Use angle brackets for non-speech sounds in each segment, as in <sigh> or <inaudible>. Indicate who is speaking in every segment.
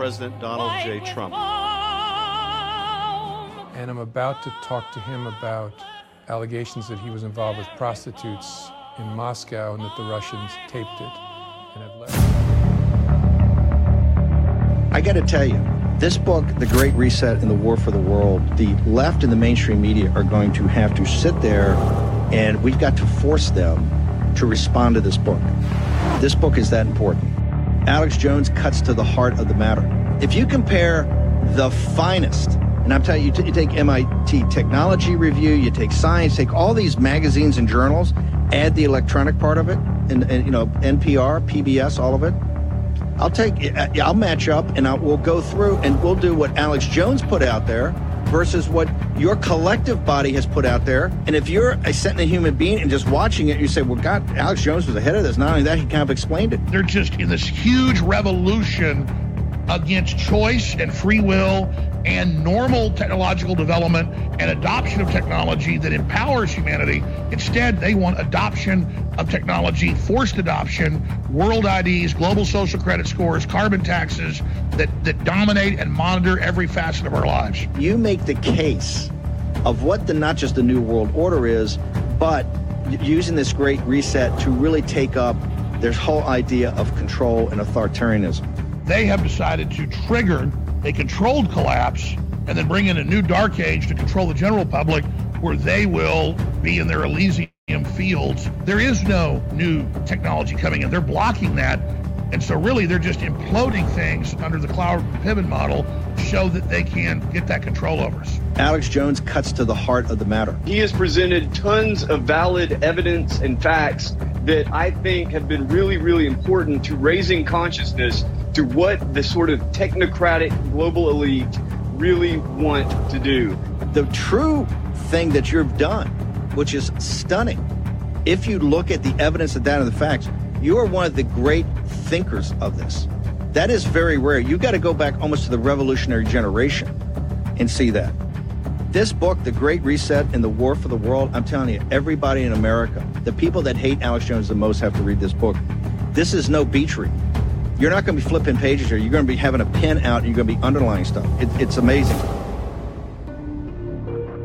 Speaker 1: President Donald J. Trump.
Speaker 2: And I'm about to talk to him about allegations that he was involved with prostitutes in Moscow and that the Russians taped it. And I've let
Speaker 3: I got to tell you, this book, The Great Reset and the War for the World, the left and the mainstream media are going to have to sit there and we've got to force them to respond to this book. This book is that important. Alex Jones cuts to the heart of the matter. If you compare the finest, and I'm telling you, you take MIT Technology Review, you take Science, take all these magazines and journals, add the electronic part of it, and, and you know NPR, PBS, all of it. I'll take, I'll match up, and I, we'll go through, and we'll do what Alex Jones put out there versus what your collective body has put out there. And if you're a sentient human being and just watching it, you say, well, God, Alex Jones was ahead of this. Not only that, he kind of explained it.
Speaker 4: They're just in this huge revolution against choice and free will and normal technological development and adoption of technology that empowers humanity. Instead, they want adoption of technology, forced adoption, world IDs, global social credit scores, carbon taxes that, that dominate and monitor every facet of our lives.
Speaker 3: You make the case of what the not just the new world order is, but using this great reset to really take up this whole idea of control and authoritarianism.
Speaker 4: They have decided to trigger a controlled collapse and then bring in a new dark age to control the general public where they will be in their Elysium fields. There is no new technology coming in. They're blocking that. And so really they're just imploding things under the cloud pivot model so that they can get that control over us.
Speaker 3: Alex Jones cuts to the heart of the matter.
Speaker 5: He has presented tons of valid evidence and facts that I think have been really, really important to raising consciousness to what the sort of technocratic global elite really want to do.
Speaker 3: The true thing that you've done, which is stunning, if you look at the evidence and data and the facts, you are one of the great thinkers of this. That is very rare. You got to go back almost to the revolutionary generation and see that. This book, The Great Reset and the War for the World, I'm telling you, everybody in America, the people that hate Alex Jones the most have to read this book. This is no beach read. You're not going to be flipping pages here. You're going to be having a pen out and you're going to be underlining stuff. It, it's amazing.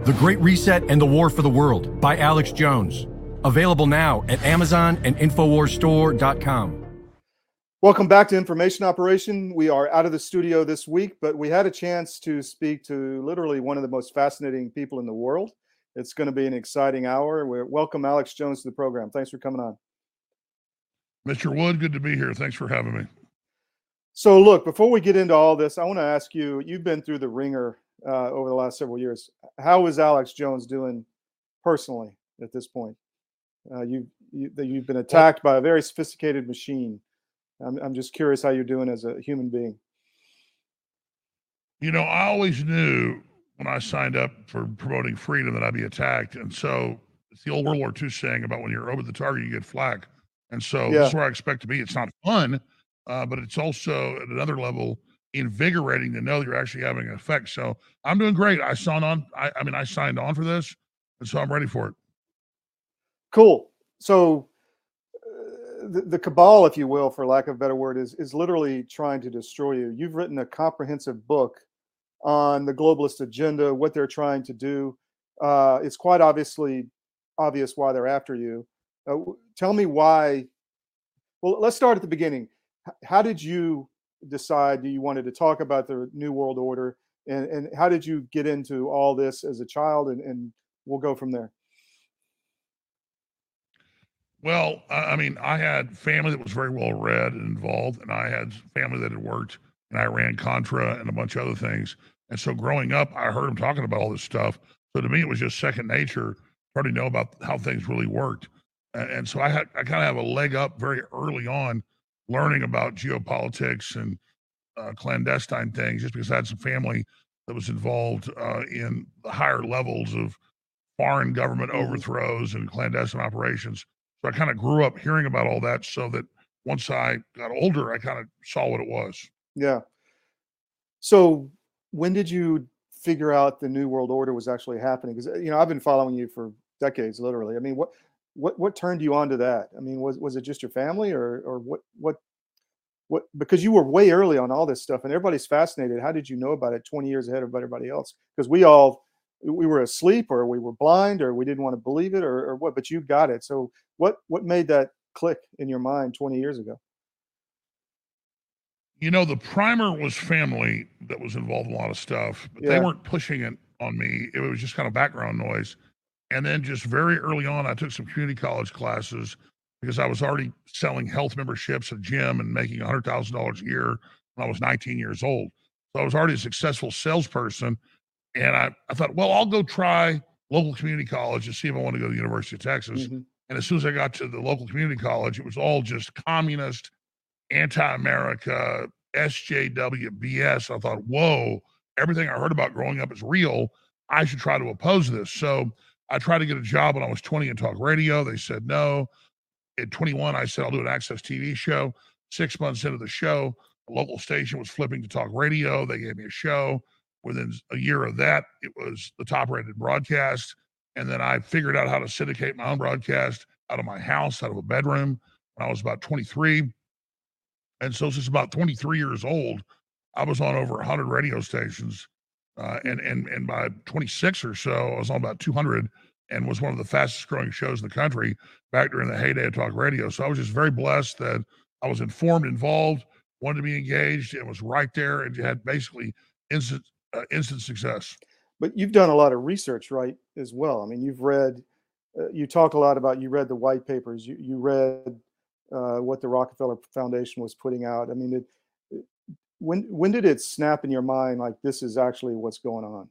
Speaker 6: The Great Reset and the War for the World by Alex Jones. Available now at Amazon and InfoWarsStore.com.
Speaker 7: Welcome back to Information Operation. We are out of the studio this week, but we had a chance to speak to literally one of the most fascinating people in the world. It's going to be an exciting hour. We welcome Alex Jones to the program. Thanks for coming on.
Speaker 4: Mr. Wood, good to be here. Thanks for having me.
Speaker 7: So, look, before we get into all this, I want to ask you you've been through the ringer uh, over the last several years. How is Alex Jones doing personally at this point? Uh, you, you, you've been attacked by a very sophisticated machine. I'm, I'm just curious how you're doing as a human being.
Speaker 4: You know, I always knew when I signed up for promoting freedom that I'd be attacked. And so it's the old World War II saying about when you're over the target, you get flak. And so yeah. this is where I expect to be. It's not fun, uh, but it's also at another level invigorating to know that you're actually having an effect. So I'm doing great. I signed on. I, I mean, I signed on for this, and so I'm ready for it.
Speaker 7: Cool. So uh, the, the cabal, if you will, for lack of a better word, is is literally trying to destroy you. You've written a comprehensive book on the globalist agenda, what they're trying to do. Uh, it's quite obviously obvious why they're after you. Uh, tell me why. Well, let's start at the beginning how did you decide you wanted to talk about the new world order and, and how did you get into all this as a child and, and we'll go from there?
Speaker 4: Well i mean i had family that was very well read and involved and i had family that had worked in iran contra and a bunch of other things and so growing up i heard them talking about all this stuff so to me it was just second nature to know about how things really worked and, and so i had i kind of have a leg up very early on learning about geopolitics and uh, clandestine things just because I had some family that was involved uh, in the higher levels of foreign government
Speaker 7: Mhm.
Speaker 4: overthrows and clandestine operations. So I kind of grew up hearing about all that so that once I got older, I kind of saw what it was.
Speaker 7: Yeah. So when did you figure out the new world order was actually happening? Because you know I've been following you for decades, literally. I mean, what what what turned you on to that? I mean, was was it just your family, or or what what what? Because you were way early on all this stuff, and everybody's fascinated. How did you know about it 20 years ahead of everybody else? Because we all we were asleep, or we were blind, or we didn't want to believe it, or, or what? But you got it. So what what made that click in your mind 20 years ago?
Speaker 4: You know, the primer was family that was involved in a lot of stuff, but they weren't pushing it on me. It was just kind of background noise. And then just very early on, I took some community college classes because I was already selling health memberships at a gym and making $100,000 a year when I was 19 years old. So I was already a successful salesperson. And I, I thought, well, I'll go try local community college and see if I want to go to the University of Texas.
Speaker 7: Mhm.
Speaker 4: And as soon as I got to the local community college, it was all just communist, anti-America, SJW BS. I thought, whoa, everything I heard about growing up is real. I should try to oppose this. So I tried to get a job when I was 20 in talk radio. They said no. At 21, I said I'll do an access TV show. Six months into the show, a local station was flipping to talk radio. They gave me a show. Within a year of that, it was the top rated broadcast. And then I figured out how to syndicate my own broadcast out of my house, out of a bedroom when I was about 23. And so since about 23 years old, I was on over 100 radio stations. Uh, and, and, and by 26 or so, I was on about 200 and was one of the fastest growing shows in the country back during the heyday of talk radio. So I was just very blessed that I was informed, involved, wanted to be engaged, and was right there and had basically instant, uh, instant success.
Speaker 7: but you've done a lot of research right as well i mean you've read uh, you talk a lot about you read the white papers you, you read uh, what the rockefeller foundation was putting out i mean it, when when did it snap in your mind like this is actually what's going on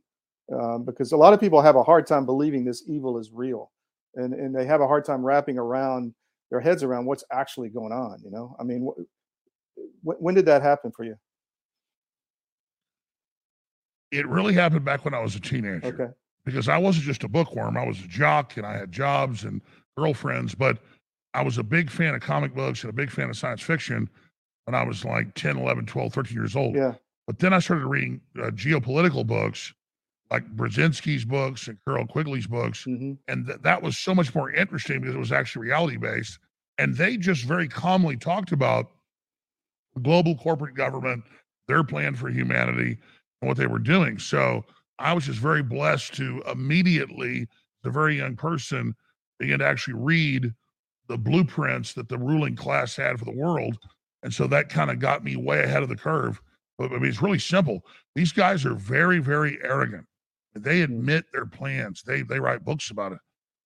Speaker 7: um, because a lot of people have a hard time believing this evil is real and and they have a hard time wrapping around their heads around what's actually going on you know i mean wh- wh- when did that happen for you
Speaker 4: It really happened back when I was a teenager.
Speaker 7: okay
Speaker 4: because I wasn't just a bookworm. I was a jock and I had jobs and girlfriends, but I was a big fan of comic books and a big fan of science fiction when I was like 10, 11, 12, 13 years old.
Speaker 7: yeah
Speaker 4: But then I started reading uh, geopolitical books like Brzezinski's books and Carroll Quigley's books.
Speaker 7: hmm
Speaker 4: And th- that was so much more interesting because it was actually reality based. And they just very calmly talked about global corporate government, their plan for humanity, and what they were doing. So I was just very blessed to immediately, as a very young person, begin to actually read the blueprints that the ruling class had for the world. And so that kind of got me way ahead of the curve. But I mean, it's really simple. These guys are very, very arrogant. They admit their plans. They they write books about it.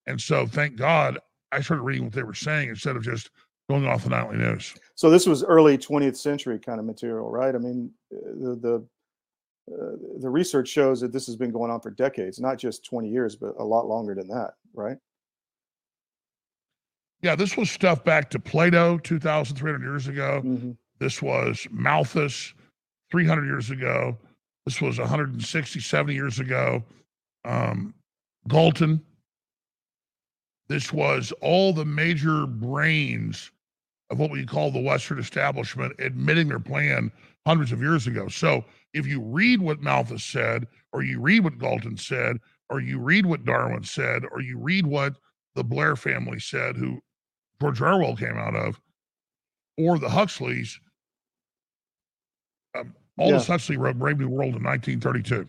Speaker 4: And so thank God I started reading what they were saying instead of just going off the nightly news.
Speaker 7: So this was early 20th century kind of material, right? I mean, uh, the the uh, the research shows that this has been going on for decades, not just 20 years, but a lot longer than that, right?
Speaker 4: Yeah, this was stuff back to Plato 2,300 years ago.
Speaker 7: hmm
Speaker 4: This was Malthus 300 years ago. This was 160, 70 years ago. Um, Galton. This was all the major brains of what we call the Western establishment admitting their plan hundreds of years ago. So if you read what Malthus said, or you read what Galton said, or you read what Darwin said, or you read what the Blair family said, who George Orwell came out of, or the Huxleys, um, Aldous
Speaker 7: Yeah.
Speaker 4: Huxley wrote Brave New World in 1932.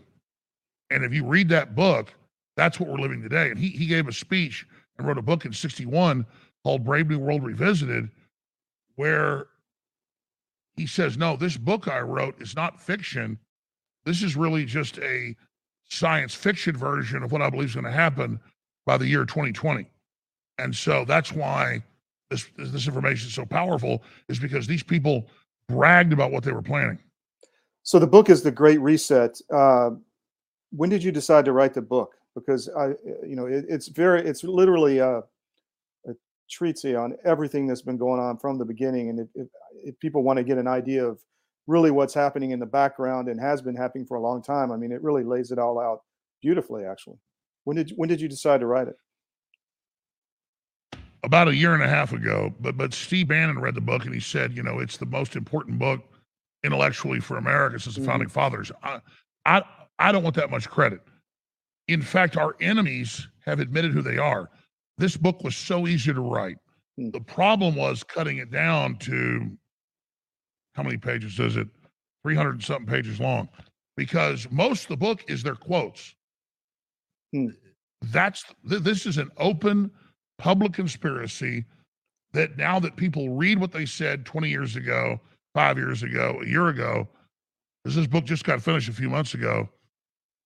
Speaker 4: And if you read that book, that's what we're living today. And he, he gave a speech and wrote a book in 61 called Brave New World Revisited, where he says, No, this book I wrote is not fiction. This is really just a science fiction version of what I believe is going to happen by the year 2020. And so that's why this this information is so powerful, is because these people bragged about what they were planning.
Speaker 7: So the book is the Great Reset. Uh, when did you decide to write the book? Because I, you know, it, it's very, it's literally a, a treatise on everything that's been going on from the beginning. And if, if, if people want to get an idea of really what's happening in the background and has been happening for a long time. I mean, it really lays it all out beautifully. Actually, when did when did you decide to write it?
Speaker 4: About a year and a half ago. But but Steve Bannon read the book and he said, you know, it's the most important book intellectually for America since the founding
Speaker 7: Mhm.
Speaker 4: fathers. I, I I don't want that much credit. In fact, our enemies have admitted who they are. This book was so easy to write.
Speaker 7: Hmm.
Speaker 4: The problem was cutting it down to how many pages is it? 300 and something pages long. Because most of the book is their quotes.
Speaker 7: Hmm.
Speaker 4: That's th- this is an open public conspiracy that now that people read what they said 20 years ago, five years ago, a year ago, because this book just got finished a few months ago.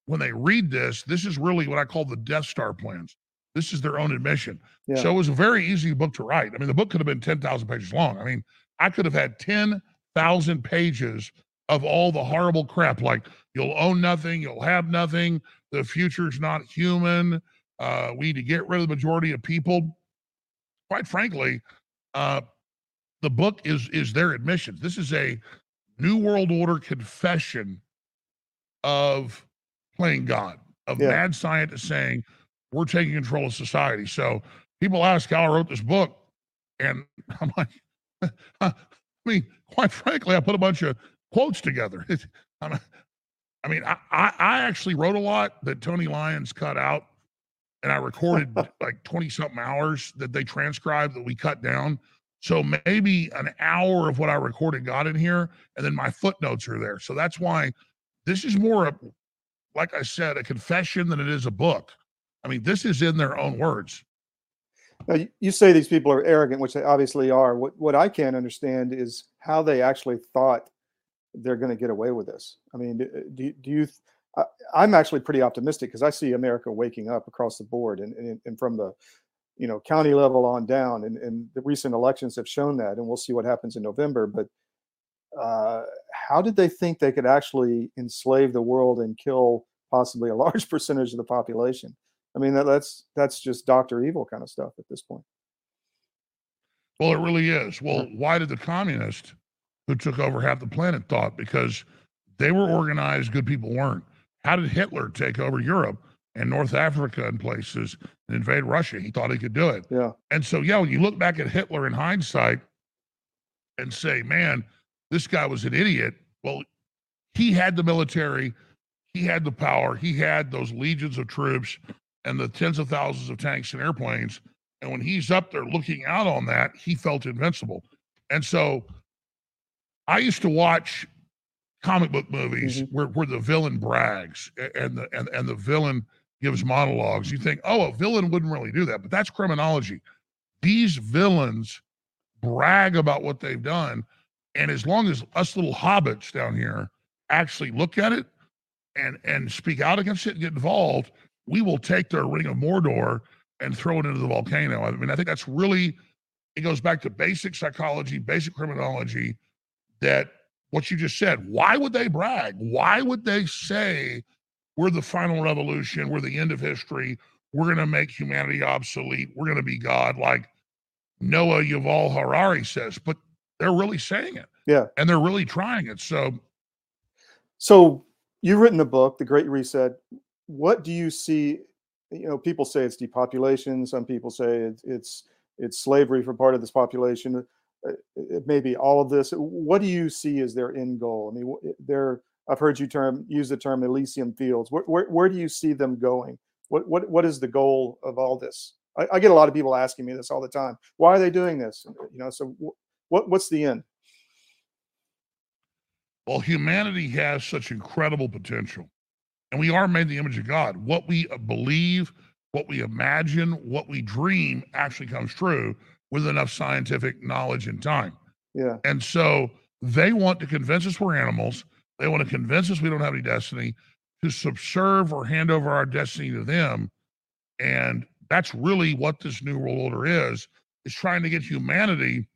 Speaker 4: When they read this, this is really what I call the Death Star plans. This is their own admission.
Speaker 7: Yeah.
Speaker 4: So it was a very easy book to write. I mean, the book could have been 10,000 pages long. I mean, I could have had 10,000 pages of all the horrible crap like you'll own nothing, you'll have nothing, the future's not human, uh, we need to get rid of the majority of people. Quite frankly, uh, the book is is their admissions. This is a New World Order confession of playing God, of
Speaker 7: Yeah.
Speaker 4: mad scientists saying we're taking control of society. So people ask how I wrote this book, and <laughs> I'm like, <laughs> I mean, quite frankly, I put a bunch of quotes together. <laughs> I'm, mean, I, I I actually wrote a lot that Tony Lyons cut out, and I recorded like 20 something hours that they transcribed that we cut down. So maybe an hour of what I recorded got in here, and then my footnotes are there. So that's why this is more, a, like I said, a confession than it is a book. I mean, this is in their own words.
Speaker 7: Now, you, say these people are arrogant, which they obviously are. What what I can't understand is how they actually thought they're going to get away with this. I mean, uh, do do, do you? I, I'm actually pretty optimistic because I see America waking up across the board, and, and and from the you know county level on down, and, and the recent elections have shown that, and we'll see what happens in November. But uh, how did they think they could actually enslave the world and kill possibly a <laughs> large percentage of the population? I mean, that, that's that's just Doctor Evil kind of stuff at this point.
Speaker 4: Well, it really is. Well, why did the communists who took over half the planet thought? Because they were organized, good people weren't. How did Hitler take over Europe and North Africa and places and invade Russia? He thought he could do it.
Speaker 7: Yeah.
Speaker 4: And so, yeah, when you look back at Hitler in hindsight and say, man, this guy was an idiot, well, he had the military, he had the power, he had those legions of troops and the tens of thousands of tanks and airplanes. And when he's up there looking out on that, he felt invincible. And so I used to watch comic book movies mm-hmm. where, where the villain brags and the and, and the villain gives monologues. You think, oh, a villain wouldn't really do that, but that's criminology. These villains brag about what they've done. And as long as us little hobbits down here actually look at it and and speak out against it and get involved, we will take their ring of Mordor and throw it into the volcano. I mean, I think that's really it goes back to basic psychology, basic criminology. That what you just said. Why would they brag? Why would they say we're the final revolution, we're the end of history, we're going to make humanity obsolete, we're going to be God, like Noah Yuval Harari says? But they're really saying it,
Speaker 7: Yeah.
Speaker 4: and they're really trying it. So
Speaker 7: So you've written a book, The Great Reset. What do you see? You know, people say it's depopulation. Some people say it's it's, it's slavery for part of this population. Uh, It may be all of this. What do you see as their end goal? I mean, they're. I've heard you term use the term Elysium fields. Where, where, where do you see them going? What what what is the goal of all this? I, I get a lot of people asking me this all the time. Why are they doing this? You know, so wh- what what's the end?
Speaker 4: Well, humanity has such incredible potential, and we are made in the image of God. What we uh, believe, what we imagine, what we dream actually comes true with enough scientific knowledge and time.
Speaker 7: Yeah.
Speaker 4: And so they want to convince us we're animals. They want to convince us we don't have any destiny to subserve or hand over our destiny to them. And that's really what this new world order is, is trying to get humanity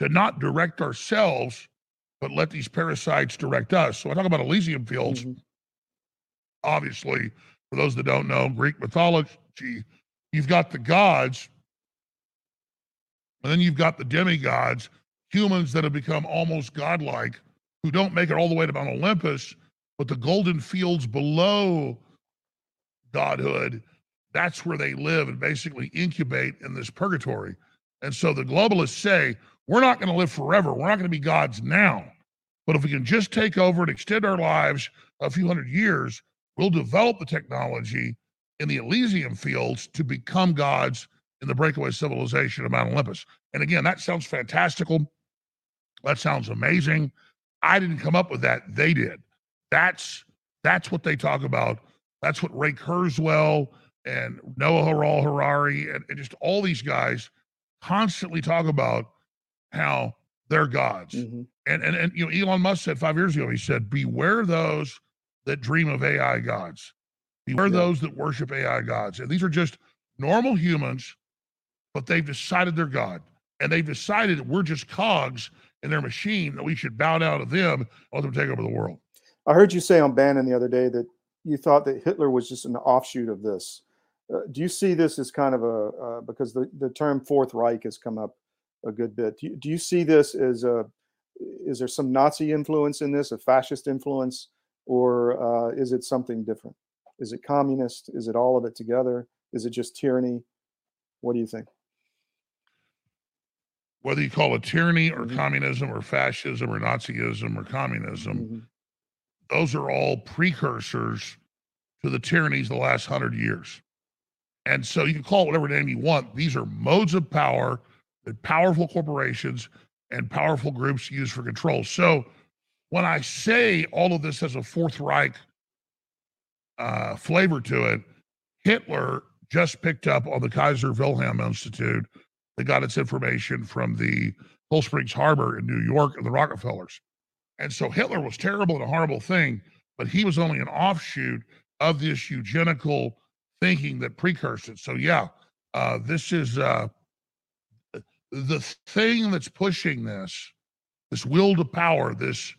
Speaker 4: to not direct ourselves, but let these parasites direct us. So I talk about Elysium fields. Mm-hmm. Obviously, for those that don't know Greek mythology, you've got the gods, and then you've got the demigods humans that have become almost godlike, who don't make it all the way to Mount Olympus, but the golden fields below godhood, that's where they live and basically incubate in this purgatory. And so the globalists say, we're not going to live forever. We're not going to be gods now. But if we can just take over and extend our lives a few hundred years, we'll develop the technology in the Elysium fields to become gods in the breakaway civilization of Mount Olympus. And again, that sounds fantastical. That sounds amazing. I didn't come up with that. They did. That's that's what they talk about. That's what Ray Kurzweil and Noah Haral Harari and, and just all these guys constantly talk about how they're gods.
Speaker 7: Mm-hmm.
Speaker 4: And, and and you know, Elon Musk said five years ago, he said, beware those that dream of AI gods. Beware
Speaker 7: Yeah.
Speaker 4: those that worship AI gods. And these are just normal humans, but they've decided they're God. And they've decided that we're just cogs in their machine, that we should bow down to them let them take over the world.
Speaker 7: I heard you say on Bannon the other day that you thought that Hitler was just an offshoot of this. Uh, do you see this as kind of a uh, because the, the term Fourth Reich has come up a good bit? Do you, do you see this as a is there some Nazi influence in this, a fascist influence, or uh, is it something different? Is it communist? Is it all of it together? Is it just tyranny? What do you think?
Speaker 4: Whether you call it tyranny or
Speaker 7: Mhm.
Speaker 4: communism or fascism or Nazism or communism,
Speaker 7: Mhm.
Speaker 4: those are all precursors to the tyrannies of the last hundred years. And so you can call it whatever name you want. These are modes of power that powerful corporations and powerful groups use for control. So when I say all of this has a Fourth Reich uh, flavor to it, Hitler just picked up on the Kaiser Wilhelm Institute that got its information from the Cold Springs Harbor in New York and the Rockefellers. And so Hitler was terrible and a horrible thing, but he was only an offshoot of this eugenical thinking that precursed it. So yeah, uh, this is uh, the thing that's pushing this, this will to power, this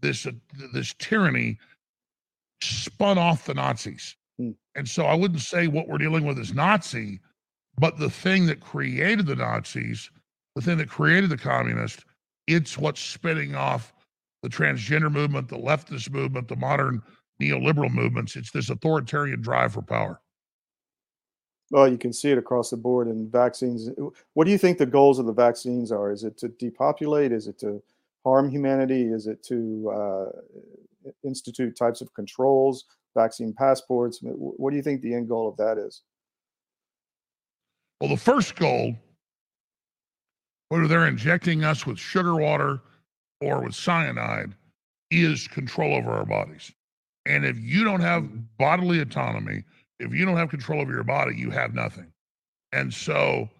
Speaker 4: this uh, this tyranny, spun off the Nazis.
Speaker 7: Hmm.
Speaker 4: And so I wouldn't say what we're dealing with is Nazi, but the thing that created the Nazis, the thing that created the communists, it's what's spinning off the transgender movement, the leftist movement, the modern neoliberal movements. It's this authoritarian drive for power.
Speaker 7: Well, you can see it across the board in vaccines. What do you think the goals of the vaccines are? Is it to depopulate? Is it to harm humanity? Is it to uh, institute types of controls, vaccine passports? What do you think the end goal of that is?
Speaker 4: Well, the first goal, whether they're injecting us with sugar water or with cyanide, is control over our bodies. And if you don't have bodily autonomy, if you don't have control over your body, you have nothing. And so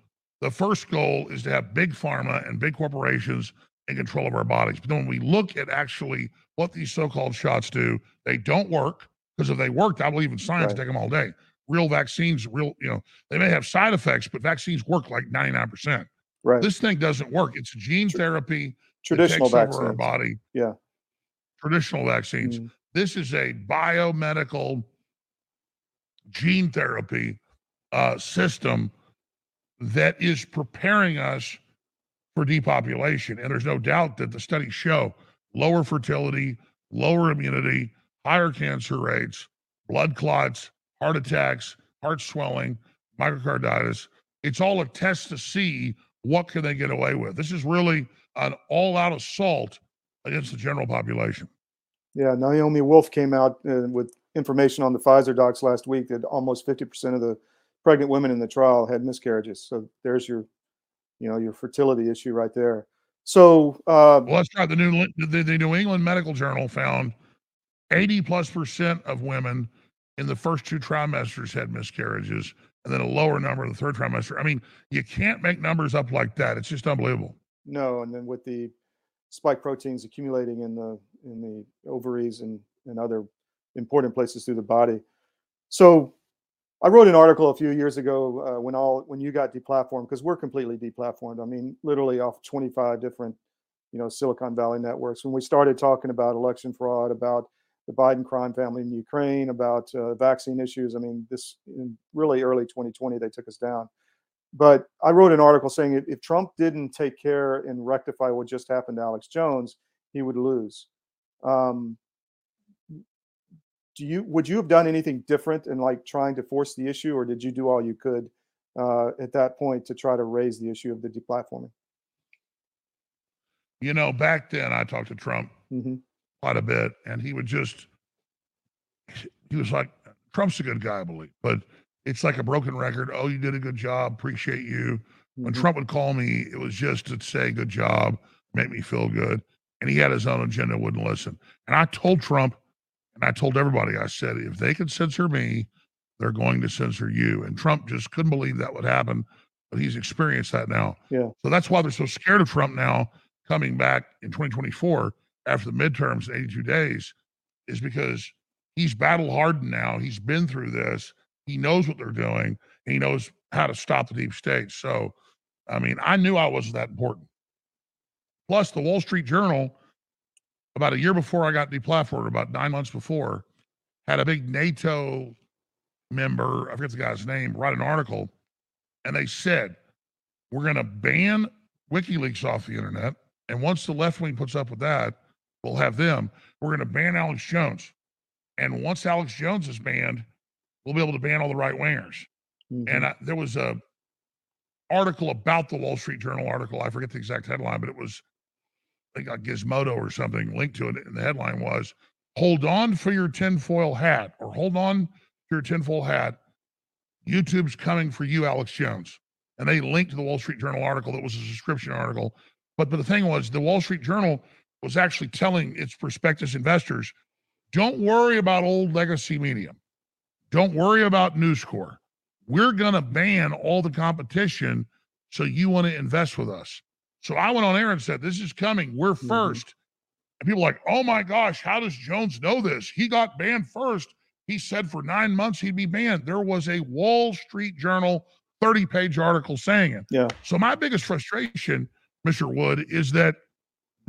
Speaker 4: the first goal is to have big pharma and big corporations in control of our bodies. But then when we look at actually what these so called shots do, they don't work. Because if they worked, I believe in science,
Speaker 7: Right.
Speaker 4: take them all day. Real vaccines, real, you know, they may have side effects, but vaccines work like 99%.
Speaker 7: Right.
Speaker 4: This thing doesn't work. It's gene therapy
Speaker 7: Traditional
Speaker 4: takes over our
Speaker 7: vaccines.
Speaker 4: body.
Speaker 7: Yeah.
Speaker 4: Traditional vaccines.
Speaker 7: Mm.
Speaker 4: This is a biomedical gene therapy uh, system that is preparing us for depopulation. And there's no doubt that the studies show lower fertility, lower immunity, higher cancer rates, blood clots, heart attacks, heart swelling, myocarditis. It's all a test to see what can they get away with. This is really an all-out assault against the general population.
Speaker 7: Yeah, Naomi Wolf came out uh, with information on the Pfizer docs last week that almost 50% of the pregnant women in the trial had miscarriages. So there's your, you know, your fertility issue right there. So uh,
Speaker 4: Well, that's right. The New the, the New England Medical Journal found 80 plus percent of women in the first two trimesters had miscarriages, and then a lower number in the third trimester. I mean, you can't make numbers up like that. It's just unbelievable.
Speaker 7: no, and then with the spike proteins accumulating in the in the ovaries and and other important places through the body. So I wrote an article a few years ago uh, when all when you got deplatformed because we're completely deplatformed. I mean, literally off 25 different, you know, Silicon Valley networks. When we started talking about election fraud, about the Biden crime family in Ukraine, about uh, vaccine issues. I mean, this in really early 2020 they took us down. but I wrote an article saying if, Trump didn't take care and rectify what just happened to Alex Jones, he would lose. Um, do you would you have done anything different in like trying to force the issue, or did you do all you could uh, at that point to try to raise the issue of the deplatforming?
Speaker 4: You know, back then I talked to Trump
Speaker 7: hmm
Speaker 4: quite a bit, and he would just he was like, Trump's a good guy, I believe, but it's like a broken record. Oh, you did a good job. Appreciate you. When
Speaker 7: Mhm.
Speaker 4: Trump would call me, it was just to say good job, make me feel good. And he had his own agenda, wouldn't listen. And I told Trump, and I told everybody, I said, if they can censor me, they're going to censor you. And Trump just couldn't believe that would happen, but he's experienced that now.
Speaker 7: Yeah.
Speaker 4: So that's why they're so scared of Trump now coming back in 2024 after the midterms in 82 days, is because he's battle hardened now. He's been through this. He knows what they're doing. He knows how to stop the deep state. So, I mean, I knew I wasn't that important. Plus, the Wall Street Journal, about a year before I got deplatformed, about nine months before, had a big NATO member, I forget the guy's name, write an article, and they said, we're going to ban WikiLeaks off the internet. And once the left wing puts up with that, we'll have them. We're going to ban Alex Jones. And once Alex Jones is banned, we'll be able to ban all the right wingers.
Speaker 7: Mhm.
Speaker 4: And I, there was a article about the Wall Street Journal article. I forget the exact headline, but it was I think Gizmodo or something linked to it. And the headline was Hold on for your tinfoil hat, or hold on to your tinfoil hat. YouTube's coming for you, Alex Jones. And they linked to the Wall Street Journal article that was a subscription article. But, but the thing was, the Wall Street Journal was actually telling its prospectus investors don't worry about old legacy media. Don't worry about News Corps. We're going to ban all the competition. So you want to invest with us. So I went on air and said, This is coming. We're mm-hmm. 1st And people like, Oh my gosh, how does Jones know this? He got banned first. He said for nine months he'd be banned. There was a Wall Street Journal 30 page article saying it.
Speaker 7: Yeah.
Speaker 4: So my biggest frustration, Mr. Wood, is that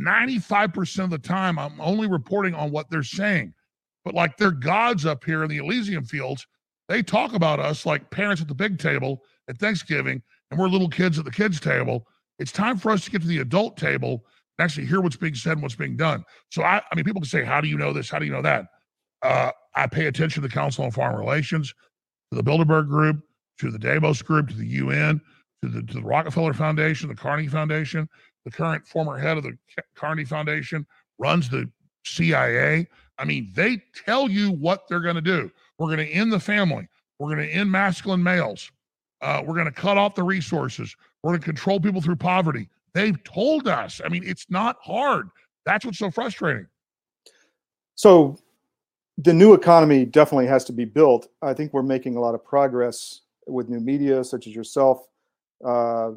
Speaker 4: 95% of the time I'm only reporting on what they're saying. But like they're gods up here in the Elysium fields, they talk about us like parents at the big table at Thanksgiving, and we're little kids at the kids' table. It's time for us to get to the adult table and actually hear what's being said and what's being done. So I, I mean, people can say, "How do you know this? How do you know that?" Uh, I pay attention to the Council on Foreign Relations, to the Bilderberg Group, to the Davos Group, to the UN, to the to the Rockefeller Foundation, the Carnegie Foundation. The current former head of the Carnegie Foundation runs the CIA. I mean, they tell you what they're going to do. We're going to end the family. We're going to end masculine males. Uh, we're going to cut off the resources. We're going to control people through poverty. They've told us. I mean, it's not hard. That's what's so frustrating.
Speaker 7: So the new economy definitely has to be built. I think we're making a lot of progress with new media, such as yourself, uh,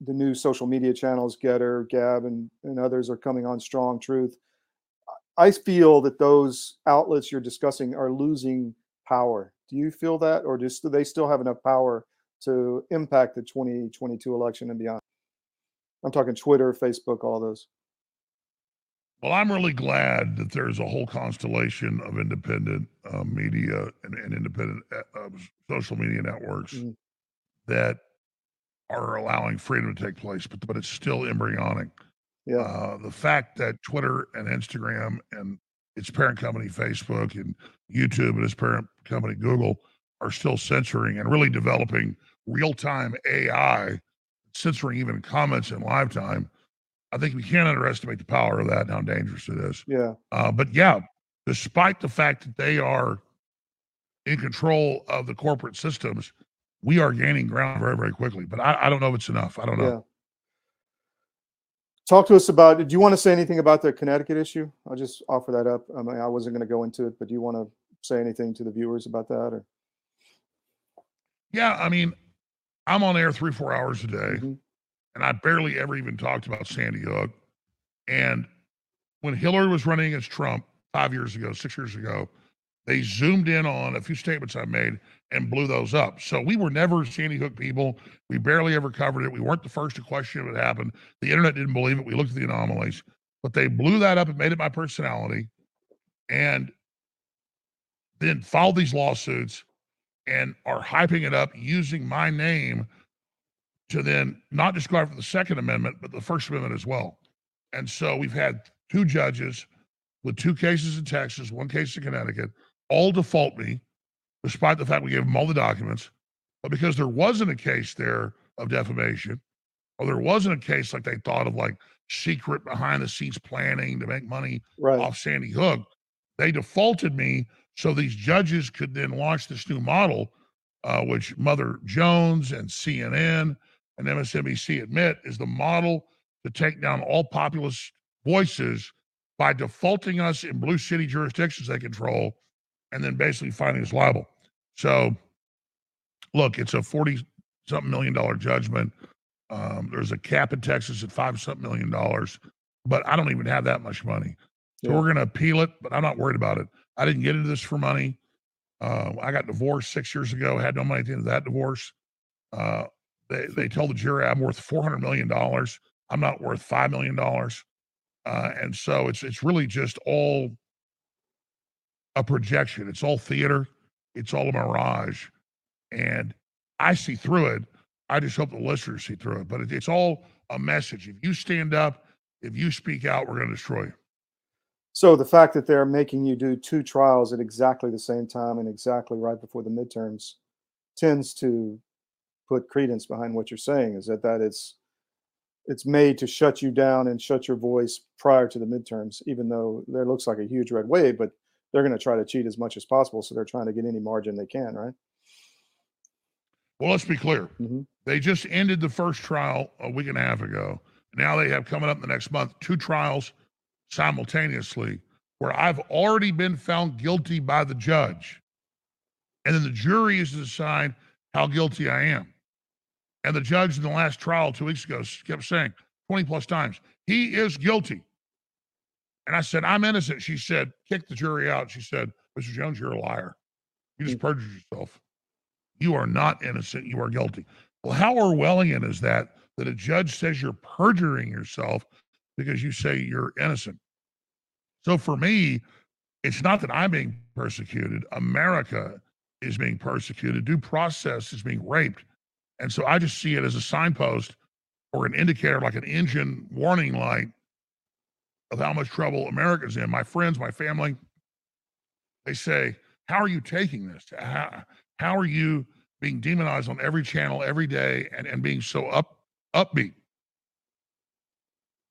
Speaker 7: the new social media channels, Gettr, Gab, and, and others are coming on strong. Truth. I feel that those outlets you're discussing are losing power. Do you feel that, or do they still have enough power to impact the 2022 election and beyond? I'm talking Twitter, Facebook, all those.
Speaker 4: Well, I'm really glad that there's a whole constellation of independent uh, media and, and independent uh, social media networks
Speaker 7: Mhm.
Speaker 4: that are allowing freedom to take place, but but it's still embryonic.
Speaker 7: Yeah.
Speaker 4: Uh, the fact that Twitter and Instagram and its parent company Facebook and YouTube and its parent company Google are still censoring and really developing real time AI, censoring even comments in live time. I think we can't underestimate the power of that and how dangerous it is.
Speaker 7: Yeah.
Speaker 4: Uh, but yeah, despite the fact that they are in control of the corporate systems, we are gaining ground very, very quickly. But I, I don't know if it's enough. I don't know.
Speaker 7: Yeah. Talk to us about. Do you want to say anything about the Connecticut issue? I'll just offer that up. I mean, I wasn't going to go into it, but do you want to say anything to the viewers about that? Or
Speaker 4: Yeah, I mean, I'm on air three, four hours a day,
Speaker 7: Mhm.
Speaker 4: and I barely ever even talked about Sandy Hook. And when Hillary was running against Trump five years ago, six years ago, they zoomed in on a few statements I made and blew those up. So we were never Sandy Hook people. We barely ever covered it. We weren't the first to question what happened. The internet didn't believe it. We looked at the anomalies, but they blew that up and made it my personality. And then filed these lawsuits and are hyping it up using my name to then not just go after the Second Amendment, but the First Amendment as well. And so we've had two judges with two cases in Texas, one case in Connecticut, all default me, despite the fact we gave them all the documents. But because there wasn't a case there of defamation, or there wasn't a case like they thought of like secret behind the scenes planning to make money
Speaker 7: Right.
Speaker 4: off Sandy Hook, they defaulted me so these judges could then launch this new model, uh, which Mother Jones and CNN and MSNBC admit is the model to take down all populist voices by defaulting us in blue city jurisdictions they control and then basically finding us liable. So, look, it's a 40 something million dollar judgment. Um, there's a cap in Texas at five something million dollars, but I don't even have that much money. So
Speaker 7: Yeah.
Speaker 4: we're going to appeal it, but I'm not worried about it. I didn't get into this for money. Uh, I got divorced six years ago, had no money at the end of that divorce. Uh, they, they told the jury I'm worth $400 million. I'm not worth $5 million. Uh, and so it's, it's really just all a projection. It's all theater. It's all a mirage. And I see through it. I just hope the listeners see through it. But it, it's all a message. If you stand up, if you speak out, we're going to destroy you.
Speaker 7: So the fact that they're making you do two trials at exactly the same time and exactly right before the midterms tends to put credence behind what you're saying is that that it's it's made to shut you down and shut your voice prior to the midterms even though there looks like a huge red wave but they're going to try to cheat as much as possible so they're trying to get any margin they can right
Speaker 4: Well, let's be clear.
Speaker 7: Mhm.
Speaker 4: They just ended the first trial a week and a half ago. Now they have coming up in the next month two trials simultaneously where I've already been found guilty by the judge. And then the jury is to decide how guilty I am. And the judge in the last trial two weeks ago kept saying 20 plus times, he is guilty. And I said, I'm innocent. She said, kick the jury out. She said, Mr. Jones, you're a liar. You just mm. perjured yourself. You are not innocent. You are guilty. Well, how Orwellian is that? That a judge says you're perjuring yourself because you say you're innocent. So for me, it's not that I'm being persecuted. America is being persecuted. Due process is being raped. And so I just see it as a signpost or an indicator, like an engine warning light of how much trouble America's in. My friends, my family, they say, How are you taking this? How, how are you being demonized on every channel every day and, and being so up upbeat?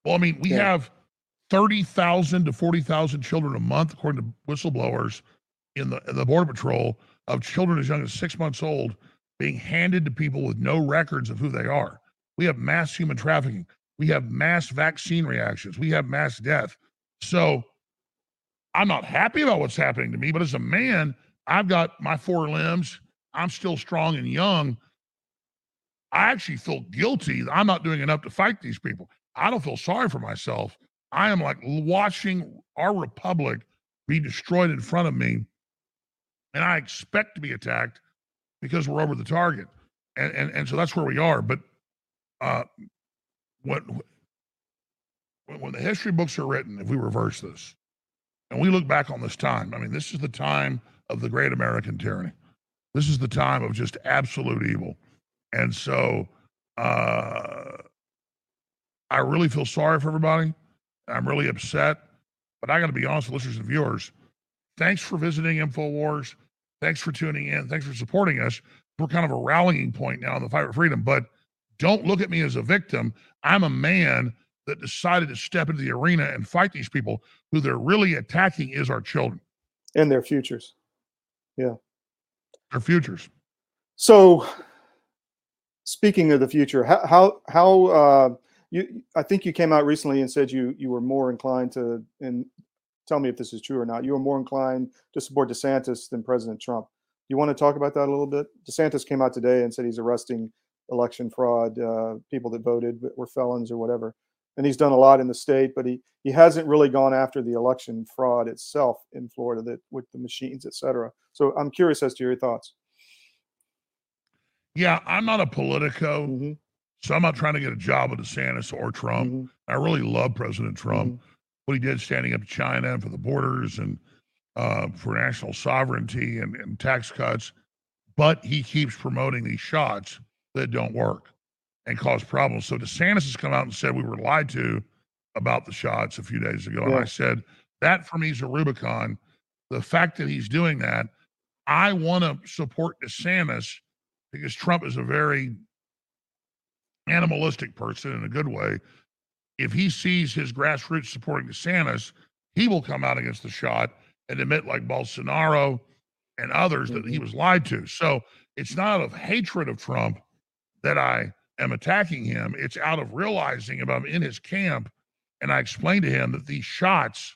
Speaker 4: Well, I mean, we
Speaker 7: Yeah.
Speaker 4: have 30,000 to 40,000 children a month, according to whistleblowers in the, in the Border Patrol, of children as young as six months old being handed to people with no records of who they are. We have mass human trafficking. We have mass vaccine reactions. We have mass death. So I'm not happy about what's happening to me, but as a man, I've got my four limbs. I'm still strong and young. I actually feel guilty. I'm not doing enough to fight these people. I don't feel sorry for myself. I am like watching our republic be destroyed in front of me. And I expect to be attacked because we're over the target. And and, and so that's where we are. But uh when when the history books are written, if we reverse this and we look back on this time, I mean, this is the time of the great American tyranny. This is the time of just absolute evil. And so uh, I really feel sorry for everybody. I'm really upset. But I got to be honest with listeners and viewers. Thanks for visiting InfoWars. Thanks for tuning in. Thanks for supporting us. We're kind of a rallying point now in the fight for freedom. But don't look at me as a victim. I'm a man that decided to step into the arena and fight these people who they're really attacking is our children,
Speaker 7: and their futures yeah
Speaker 4: their futures.
Speaker 7: So, speaking of the future, how how how uh, you? I think you came out recently and said you you were more inclined to, and tell me if this is true or not. You were more inclined to support DeSantis than President Trump. You want to talk about that a little bit? DeSantis came out today and said he's arresting election fraud uh, people that voted but were felons or whatever, and he's done a lot in the state, but he he hasn't really gone after the election fraud itself in Florida that with the machines, et cetera. So I'm curious as to your thoughts.
Speaker 4: Yeah, I'm not a politico,
Speaker 7: Mm-hmm.
Speaker 4: so I'm not trying to get a job with DeSantis or Trump.
Speaker 7: Mm-hmm.
Speaker 4: I really love President Trump, what he did standing up to China and for the borders and uh, for national sovereignty and, and tax cuts. But he keeps promoting these shots that don't work. and cause problems. So DeSantis has come out and said we were lied to about the shots a few days ago. And I said, that for me is a Rubicon. The fact that he's doing that, I want to support DeSantis because Trump is a very animalistic person in a good way. If he sees his grassroots supporting DeSantis, he will come out against the shot and admit, like Bolsonaro and others, that he mm-hmm. was lied to. So it's not out of hatred of Trump that I am attacking him. It's out of realizing if I'm in his camp and I explain to him that these shots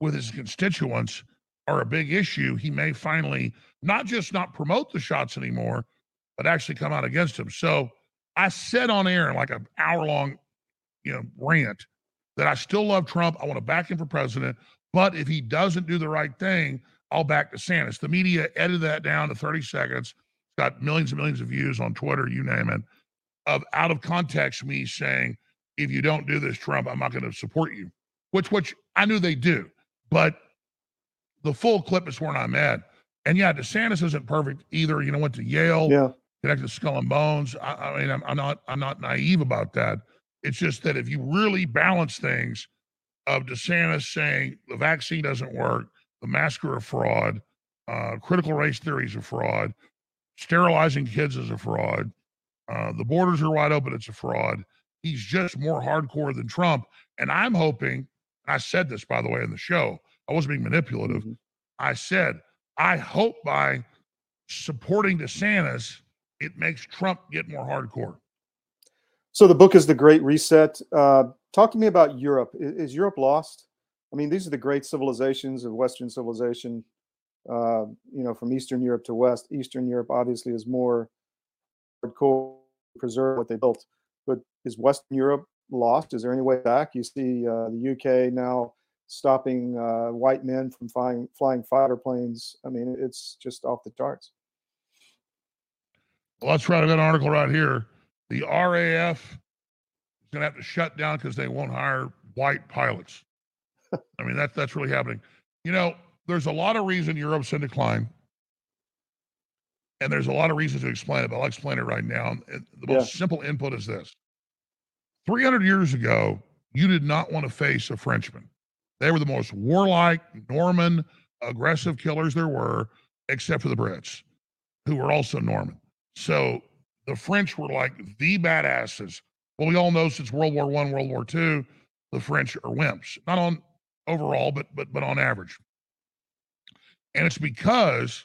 Speaker 4: with his constituents are a big issue, he may finally not just not promote the shots anymore, but actually come out against him. So I said on air in like an hour long, you know, rant that I still love Trump. I want to back him for president, but if he doesn't do the right thing, I'll back DeSantis. The media edited that down to 30 seconds. It's got millions and millions of views on Twitter, you name it. Of out of context, me saying, if you don't do this, Trump, I'm not going to support you. Which which I knew they do, but the full clip is where I'm at. And yeah, DeSantis isn't perfect either. You know, went to Yale,
Speaker 7: Yeah.
Speaker 4: connected to Skull and Bones. I, I mean, I'm, I'm not I'm not naive about that. It's just that if you really balance things, of DeSantis saying the vaccine doesn't work, the masks are a fraud, uh, critical race theory is a fraud, sterilizing kids is a fraud, uh, the borders are wide open, it's a fraud. He's just more hardcore than Trump. And I'm hoping, I said this by the way in the show, I wasn't being manipulative. I said, I hope by supporting DeSantis, it makes Trump get more hardcore.
Speaker 7: So the book is the Great Reset. Uh, talk to me about Europe. Is, is Europe lost? I mean, these are the great civilizations of Western civilization. Uh, you know, from Eastern Europe to West. Eastern Europe obviously is more hardcore, preserve what they built. But is Western Europe lost? Is there any way back? You see uh, the UK now stopping uh, white men from flying flying fighter planes. I mean, it's just off the charts.
Speaker 4: Well, let's write an article right here. The RAF is going to have to shut down because they won't hire white pilots. <laughs> I mean, that's that's really happening. You know, there's a lot of reason Europe's in decline, and there's a lot of reasons to explain it. But I'll explain it right now. The most simple input is this: 300 years ago, you did not want to face a Frenchman. They were the most warlike, Norman, aggressive killers there were, except for the Brits, who were also Norman. So the French were like the badasses. Well, we all know since World War One, World War Two, the French are wimps. Not on overall, but but but on average. And it's because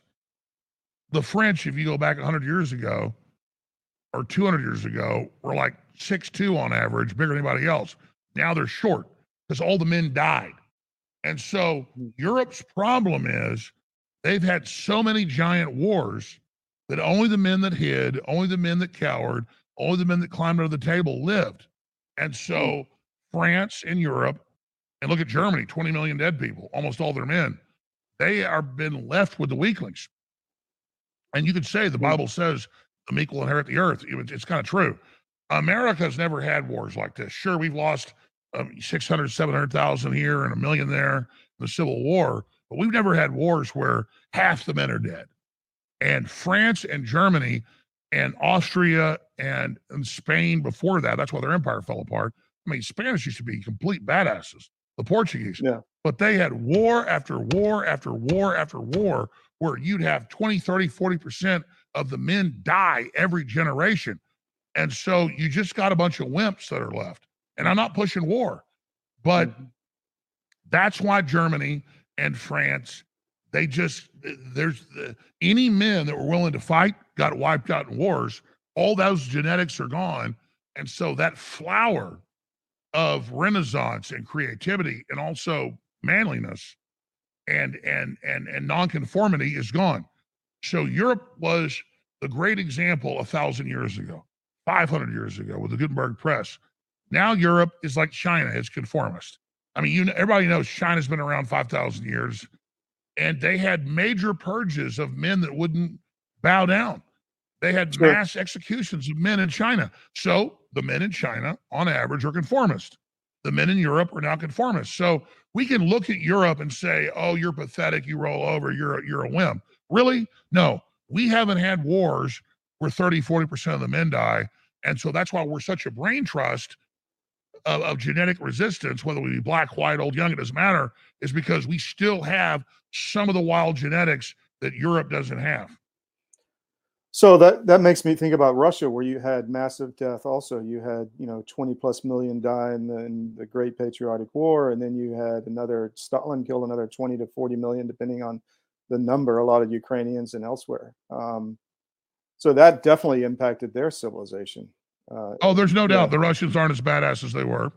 Speaker 4: the French, if you go back 100 years ago or 200 years ago, were like six two on average, bigger than anybody else. Now they're short because all the men died. And so hmm. Europe's problem is they've had so many giant wars that only the men that hid, only the men that cowered, only the men that climbed under the table lived. And so hmm. France and Europe, and look at Germany, 20 million dead people, almost all their men, they are been left with the weaklings. And you could say the Bible says the meek will inherit the earth. It- It's kind of true. America's never had wars like this. Sure, we've lost um, 600, 700,000 here and a million there in the Civil War, but we've never had wars where half the men are dead. And France and Germany and Austria and, and Spain before that, that's why their empire fell apart. I mean, Spanish used to be complete badasses, the Portuguese.
Speaker 7: Yeah.
Speaker 4: But they had war after war after war after war where you'd have 20, 30, 40% of the men die every generation. And so you just got a bunch of wimps that are left. And I'm not pushing war, but that's why Germany and France, they just, there's uh, any men that were willing to fight got wiped out in wars. All those genetics are gone. And so that flower of renaissance and creativity and also manliness and and and and nonconformity is gone. So Europe was the great example a thousand years ago, 500 years ago with the Gutenberg press. Now Europe is like China, it's conformist. I mean, you know, everybody knows China's been around 5,000 years, and they had major purges of men that wouldn't bow down. They had
Speaker 7: Sure.
Speaker 4: mass executions of men in China. So the men in China, on average, are conformist. The men in Europe are now conformist. So we can look at Europe and say, "Oh, you're pathetic. You roll over. You're a, you're a wimp." Really? No. We haven't had wars where 30, 40% of the men die, And so that's why we're such a brain trust of, of genetic resistance, whether we be black, white, old, young, it doesn't matter, is because we still have some of the wild genetics that Europe doesn't have.
Speaker 7: So that that makes me think about Russia, where you had massive death. Also, you had you know 20 plus million die in the, in the Great Patriotic War, and then you had another Stalin killed another 20 to 40 million, depending on the number. A lot of Ukrainians and elsewhere. Um, so that definitely impacted their civilization.
Speaker 4: Uh, oh, there's no yeah. doubt the Russians aren't as badass as they were.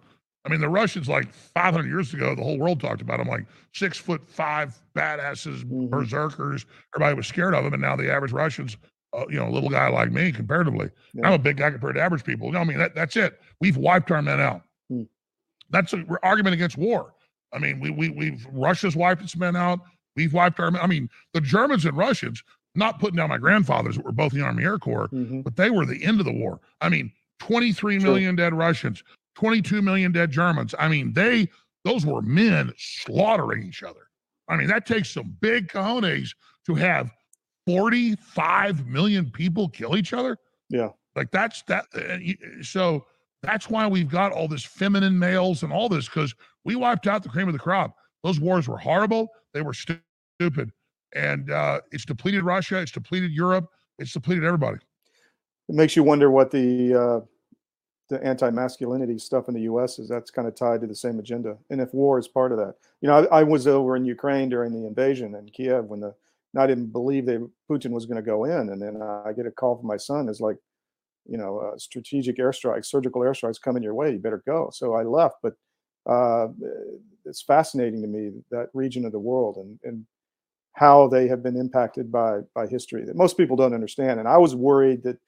Speaker 4: I mean, the Russians, like 500 years ago, the whole world talked about them like six foot five badasses, mm-hmm. berserkers. Everybody was scared of them. And now the average Russians, uh, you know, a little guy like me comparatively, yeah. I'm a big guy compared to average people. You know, I mean, that, that's it. We've wiped our men out. Mm. That's an argument against war. I mean, we, we, we've, Russia's wiped its men out. We've wiped our men. I mean, the Germans and Russians, not putting down my grandfathers that were both in the Army Air Corps, mm-hmm. but they were the end of the war. I mean, 23 million dead Russians, 22 million dead Germans. I mean, they those were men slaughtering each other. I mean, that takes some big cojones to have 45 million people kill each other.
Speaker 7: Yeah.
Speaker 4: Like that's that. Uh, so that's why we've got all this feminine males and all this because we wiped out the cream of the crop. Those wars were horrible. They were stupid. And uh, it's depleted Russia. It's depleted Europe. It's depleted everybody
Speaker 7: it makes you wonder what the uh, the anti-masculinity stuff in the U.S. is. That's kind of tied to the same agenda, and if war is part of that, you know, I, I was over in Ukraine during the invasion in Kiev when the I didn't believe they Putin was going to go in, and then I get a call from my son. It's like, you know, uh, strategic airstrikes, surgical airstrikes coming your way. You better go. So I left, but uh, it's fascinating to me that region of the world and and how they have been impacted by by history that most people don't understand. And I was worried that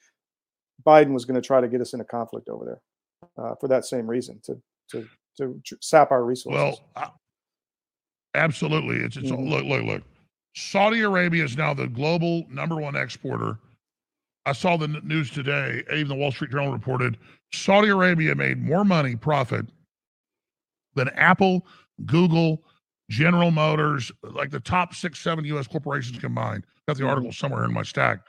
Speaker 7: Biden was going to try to get us in a conflict over there uh, for that same reason to to to sap our resources.
Speaker 4: Well, uh, absolutely. It's, it's mm-hmm. look look look. Saudi Arabia is now the global number one exporter. I saw the news today. Even the Wall Street Journal reported Saudi Arabia made more money profit than Apple, Google, General Motors, like the top six, seven U.S. corporations combined. Got the article somewhere in my stack,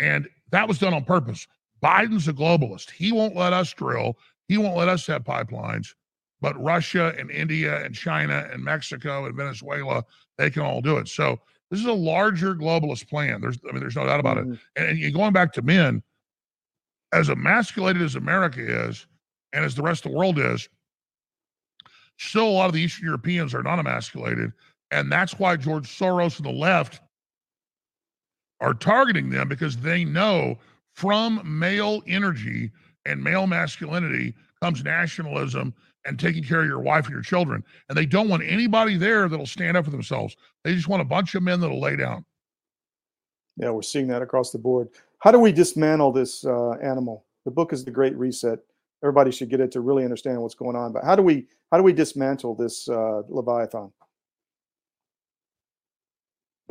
Speaker 4: and that was done on purpose. Biden's a globalist. He won't let us drill. He won't let us have pipelines. But Russia and India and China and Mexico and Venezuela, they can all do it. So this is a larger globalist plan. There's, I mean, there's no doubt about mm-hmm. it. And, and going back to men, as emasculated as America is, and as the rest of the world is, still a lot of the Eastern Europeans are not emasculated. And that's why George Soros and the left are targeting them because they know from male energy and male masculinity comes nationalism and taking care of your wife and your children. And they don't want anybody there that'll stand up for themselves. They just want a bunch of men that'll lay down.
Speaker 7: Yeah, we're seeing that across the board. How do we dismantle this uh, animal? The book is the Great Reset. Everybody should get it to really understand what's going on. But how do we how do we dismantle this uh, leviathan?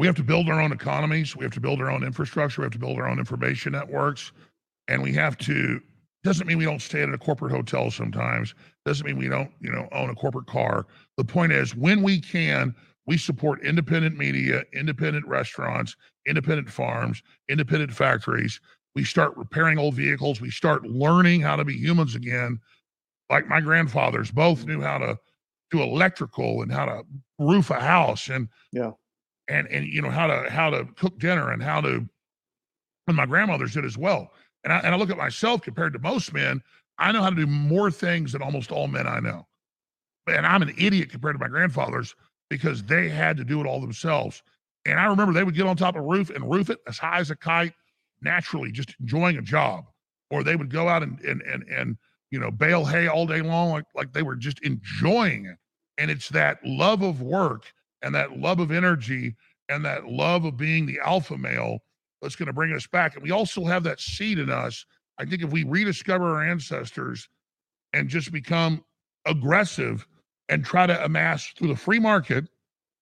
Speaker 4: we have to build our own economies. We have to build our own infrastructure. We have to build our own information networks. And we have to, doesn't mean we don't stay at a corporate hotel sometimes. Doesn't mean we don't, you know, own a corporate car. The point is, when we can, we support independent media, independent restaurants, independent farms, independent factories. We start repairing old vehicles. We start learning how to be humans again. Like my grandfathers both knew how to do electrical and how to roof a house. And
Speaker 7: yeah
Speaker 4: and and you know how to how to cook dinner and how to and my grandmothers did as well and I, and I look at myself compared to most men i know how to do more things than almost all men i know. And i'm an idiot compared to my grandfathers because they had to do it all themselves. And i remember they would get on top of a roof and roof it as high as a kite naturally just enjoying a job. Or they would go out and and and, and you know bale hay all day long like, like they were just enjoying it. And it's that love of work and that love of energy and that love of being the alpha male that's going to bring us back. And we also have that seed in us. I think if we rediscover our ancestors and just become aggressive and try to amass through the free market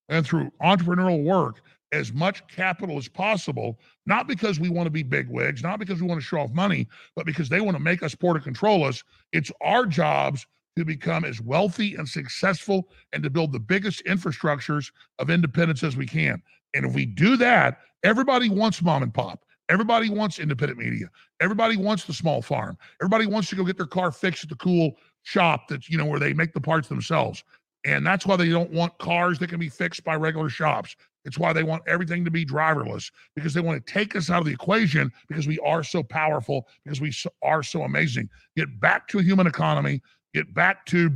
Speaker 4: and through entrepreneurial work as much capital as possible, not because we want to be big wigs, not because we want to show off money, but because they want to make us poor to control us. It's our jobs to become as wealthy and successful and to build the biggest infrastructures of independence as we can. And if we do that, everybody wants mom and pop. Everybody wants independent media. Everybody wants the small farm. Everybody wants to go get their car fixed at the cool shop that's, you know, where they make the parts themselves. And that's why they don't want cars that can be fixed by regular shops. It's why they want everything to be driverless because they want to take us out of the equation because we are so powerful, because we are so amazing. Get back to a human economy, get back to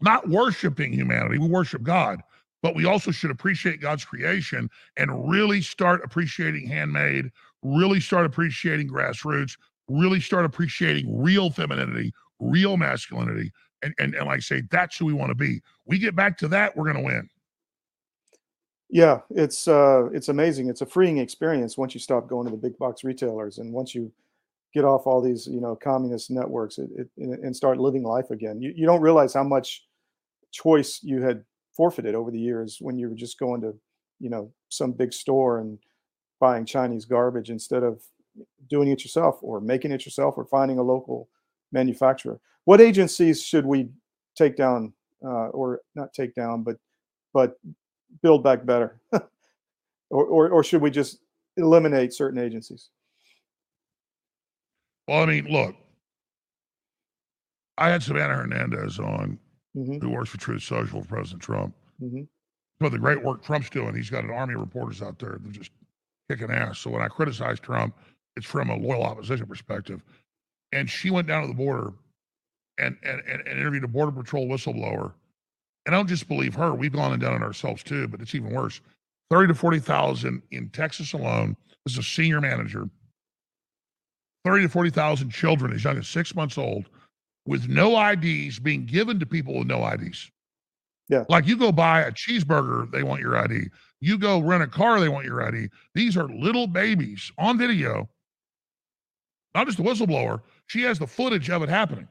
Speaker 4: not worshiping humanity. We worship God, but we also should appreciate God's creation and really start appreciating handmade, really start appreciating grassroots, really start appreciating real femininity, real masculinity. And, and, and like I say, that's who we want to be. We get back to that, we're going to win.
Speaker 7: Yeah, it's uh, it's amazing. It's a freeing experience once you stop going to the big box retailers and once you get off all these you know communist networks it, it, and start living life again. You, you don't realize how much choice you had forfeited over the years when you were just going to you know some big store and buying Chinese garbage instead of doing it yourself or making it yourself or finding a local manufacturer. What agencies should we take down uh, or not take down, but but build back better, <laughs> or, or or should we just eliminate certain agencies?
Speaker 4: Well, I mean, look, I had Savannah Hernandez on,
Speaker 7: mm-hmm.
Speaker 4: who works for Truth Social for President Trump.
Speaker 7: Mm-hmm.
Speaker 4: But the great work Trump's doing, he's got an army of reporters out there that just kicking ass. So when I criticize Trump, it's from a loyal opposition perspective. And she went down to the border and and, and, and interviewed a border patrol whistleblower and I don't just believe her. We've gone and done it ourselves too, but it's even worse. 30 to 40,000 in Texas alone. This is a senior manager. 30 to 40,000 children as young as six months old with no IDs being given to people with no IDs.
Speaker 7: Yeah.
Speaker 4: Like you go buy a cheeseburger, they want your ID. You go rent a car, they want your ID. These are little babies on video. Not just a whistleblower. She has the footage of it happening.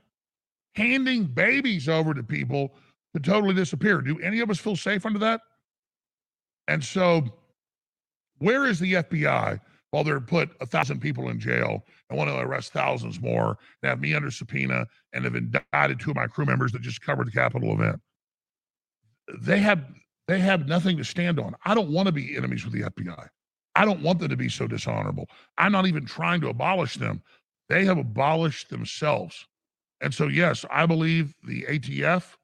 Speaker 4: Handing babies over to people to totally disappear. Do any of us feel safe under that? And so, where is the FBI while they're put a thousand people in jail and want to arrest thousands more and have me under subpoena and have indicted two of my crew members that just covered the Capitol event? They have they have nothing to stand on. I don't want to be enemies with the FBI. I don't want them to be so dishonorable. I'm not even trying to abolish them. They have abolished themselves. And so, yes, I believe the ATF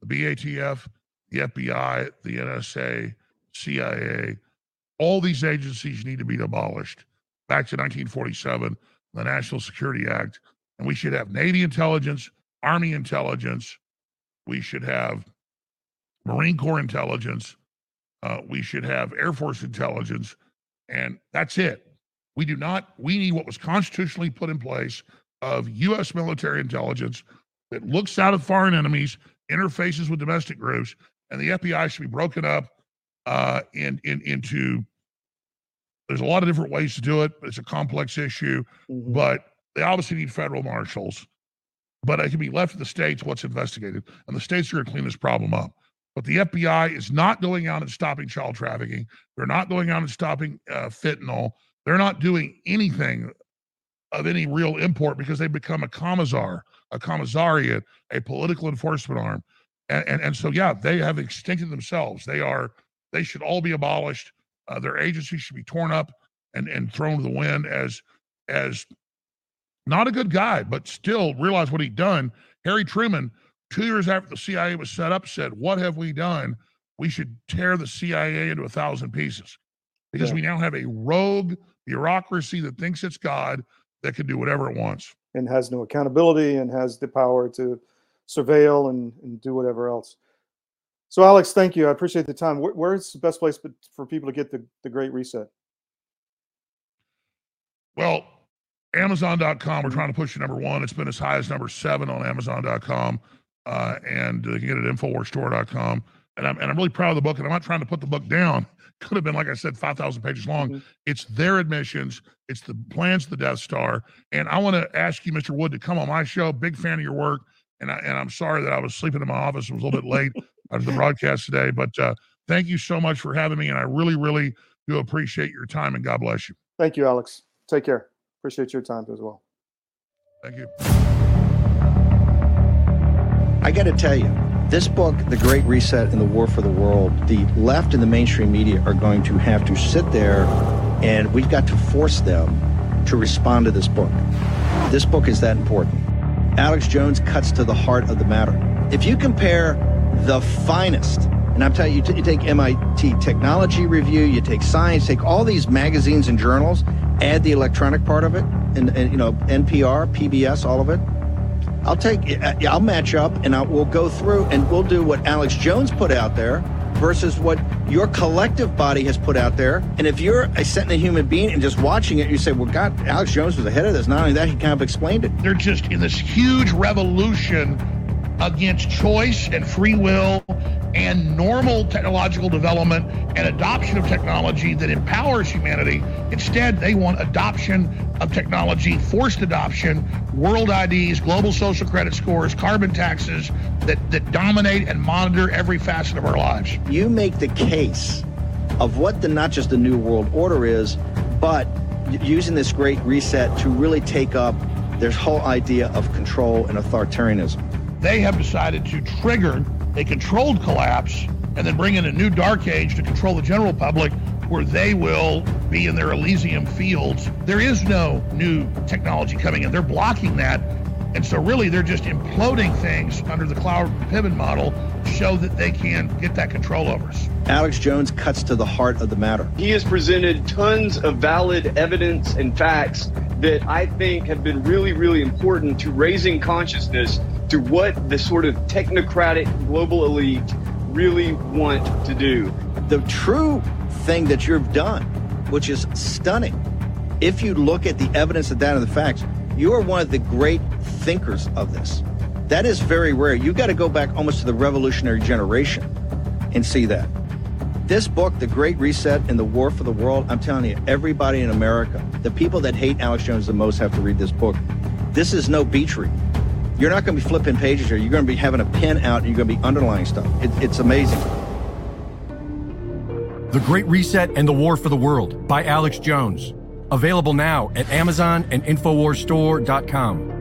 Speaker 4: the BATF, the FBI, the NSA, CIA, all these agencies need to be abolished. Back to 1947, the National Security Act. And we should have Navy intelligence, Army intelligence. We should have Marine Corps intelligence. Uh, we should have Air Force intelligence. And that's it. We do not, we need what was constitutionally put in place of U.S. military intelligence that looks out at foreign enemies interfaces with domestic groups, and the FBI should be broken up uh, in, in, into. There's a lot of different ways to do it. It's a complex issue,
Speaker 7: mm-hmm.
Speaker 4: but they obviously need federal marshals. But it can be left to the states what's investigated, and the states are going to clean this problem up. But the FBI is not going out and stopping child trafficking. They're not going out and stopping uh, fentanyl. They're not doing anything of any real import because they've become a commissar, a commissariat, a political enforcement arm. And, and, and so, yeah, they have extincted themselves. They are, they should all be abolished. Uh, their agency should be torn up and, and thrown to the wind as, as not a good guy, but still realize what he'd done. Harry Truman, two years after the CIA was set up, said, What have we done? We should tear the CIA into a thousand pieces because yeah. we now have a rogue bureaucracy that thinks it's God that can do whatever it wants
Speaker 7: and has no accountability and has the power to surveil and, and do whatever else. So, Alex, thank you. I appreciate the time. Where, where's the best place for people to get the, the Great Reset?
Speaker 4: Well, Amazon.com. We're trying to push to number one. It's been as high as number seven on Amazon.com. Uh, and you can get it at InfoWarsStore.com. And I'm, and I'm really proud of the book. And I'm not trying to put the book down <laughs> could have been, like I said, 5,000 pages long. Mm-hmm. It's their admissions, it's the plans to the Death Star. And I want to ask you, Mr. Wood, to come on my show. Big fan of your work. And, I, and I'm sorry that I was sleeping in my office. It was a little bit late <laughs> after the broadcast today. But uh, thank you so much for having me. And I really, really do appreciate your time. And God bless you.
Speaker 7: Thank you, Alex. Take care. Appreciate your time as well.
Speaker 4: Thank you.
Speaker 3: I got to tell you, this book, The Great Reset and the War for the World, the left and the mainstream media are going to have to sit there And we've got to force them to respond to this book. This book is that important. Alex Jones cuts to the heart of the matter. If you compare the finest, and I'm telling you, you take MIT Technology Review, you take Science, take all these magazines and journals, add the electronic part of it, and, and you know NPR, PBS, all of it. I'll take, uh, uh, I'll match up, and I, we'll go through, and we'll do what Alex Jones put out there versus what your collective body has put out there. And if you're a sentient human being and just watching it, you say, well, God, Alex Jones was ahead of this. Not only that, he kind of explained it.
Speaker 4: They're just in this huge revolution against choice and free will and normal technological development and adoption of technology that empowers humanity. Instead, they want adoption of technology, forced adoption, world IDs, global social credit scores, carbon taxes that, that dominate and monitor every facet of our lives.
Speaker 3: You make the case of what the not just the new world order is, but using this great reset to really take up this whole idea of control and authoritarianism.
Speaker 4: They have decided to trigger a controlled collapse and then bring in a new dark age to control the general public where they will be in their Elysium fields. There is no new technology coming in. They're blocking that. And so really they're just imploding things under the cloud pivot model to show that they can get that control over us.
Speaker 3: Alex Jones cuts to the heart of the matter.
Speaker 5: He has presented tons of valid evidence and facts that I think have been really, really important to raising consciousness to what the sort of technocratic global elite really want to do.
Speaker 3: The true thing that you've done, which is stunning, if you look at the evidence of that and the facts, you are one of the great thinkers of this. That is very rare. You got to go back almost to the revolutionary generation and see that. This book, The Great Reset and the War for the World, I'm telling you, everybody in America, the people that hate Alex Jones the most have to read this book. This is no beach read. You're not going to be flipping pages here. You're going to be having a pen out and you're going to be underlining stuff. It, it's amazing.
Speaker 6: The Great Reset and the War for the World by Alex Jones. Available now at Amazon and InfoWarsStore.com.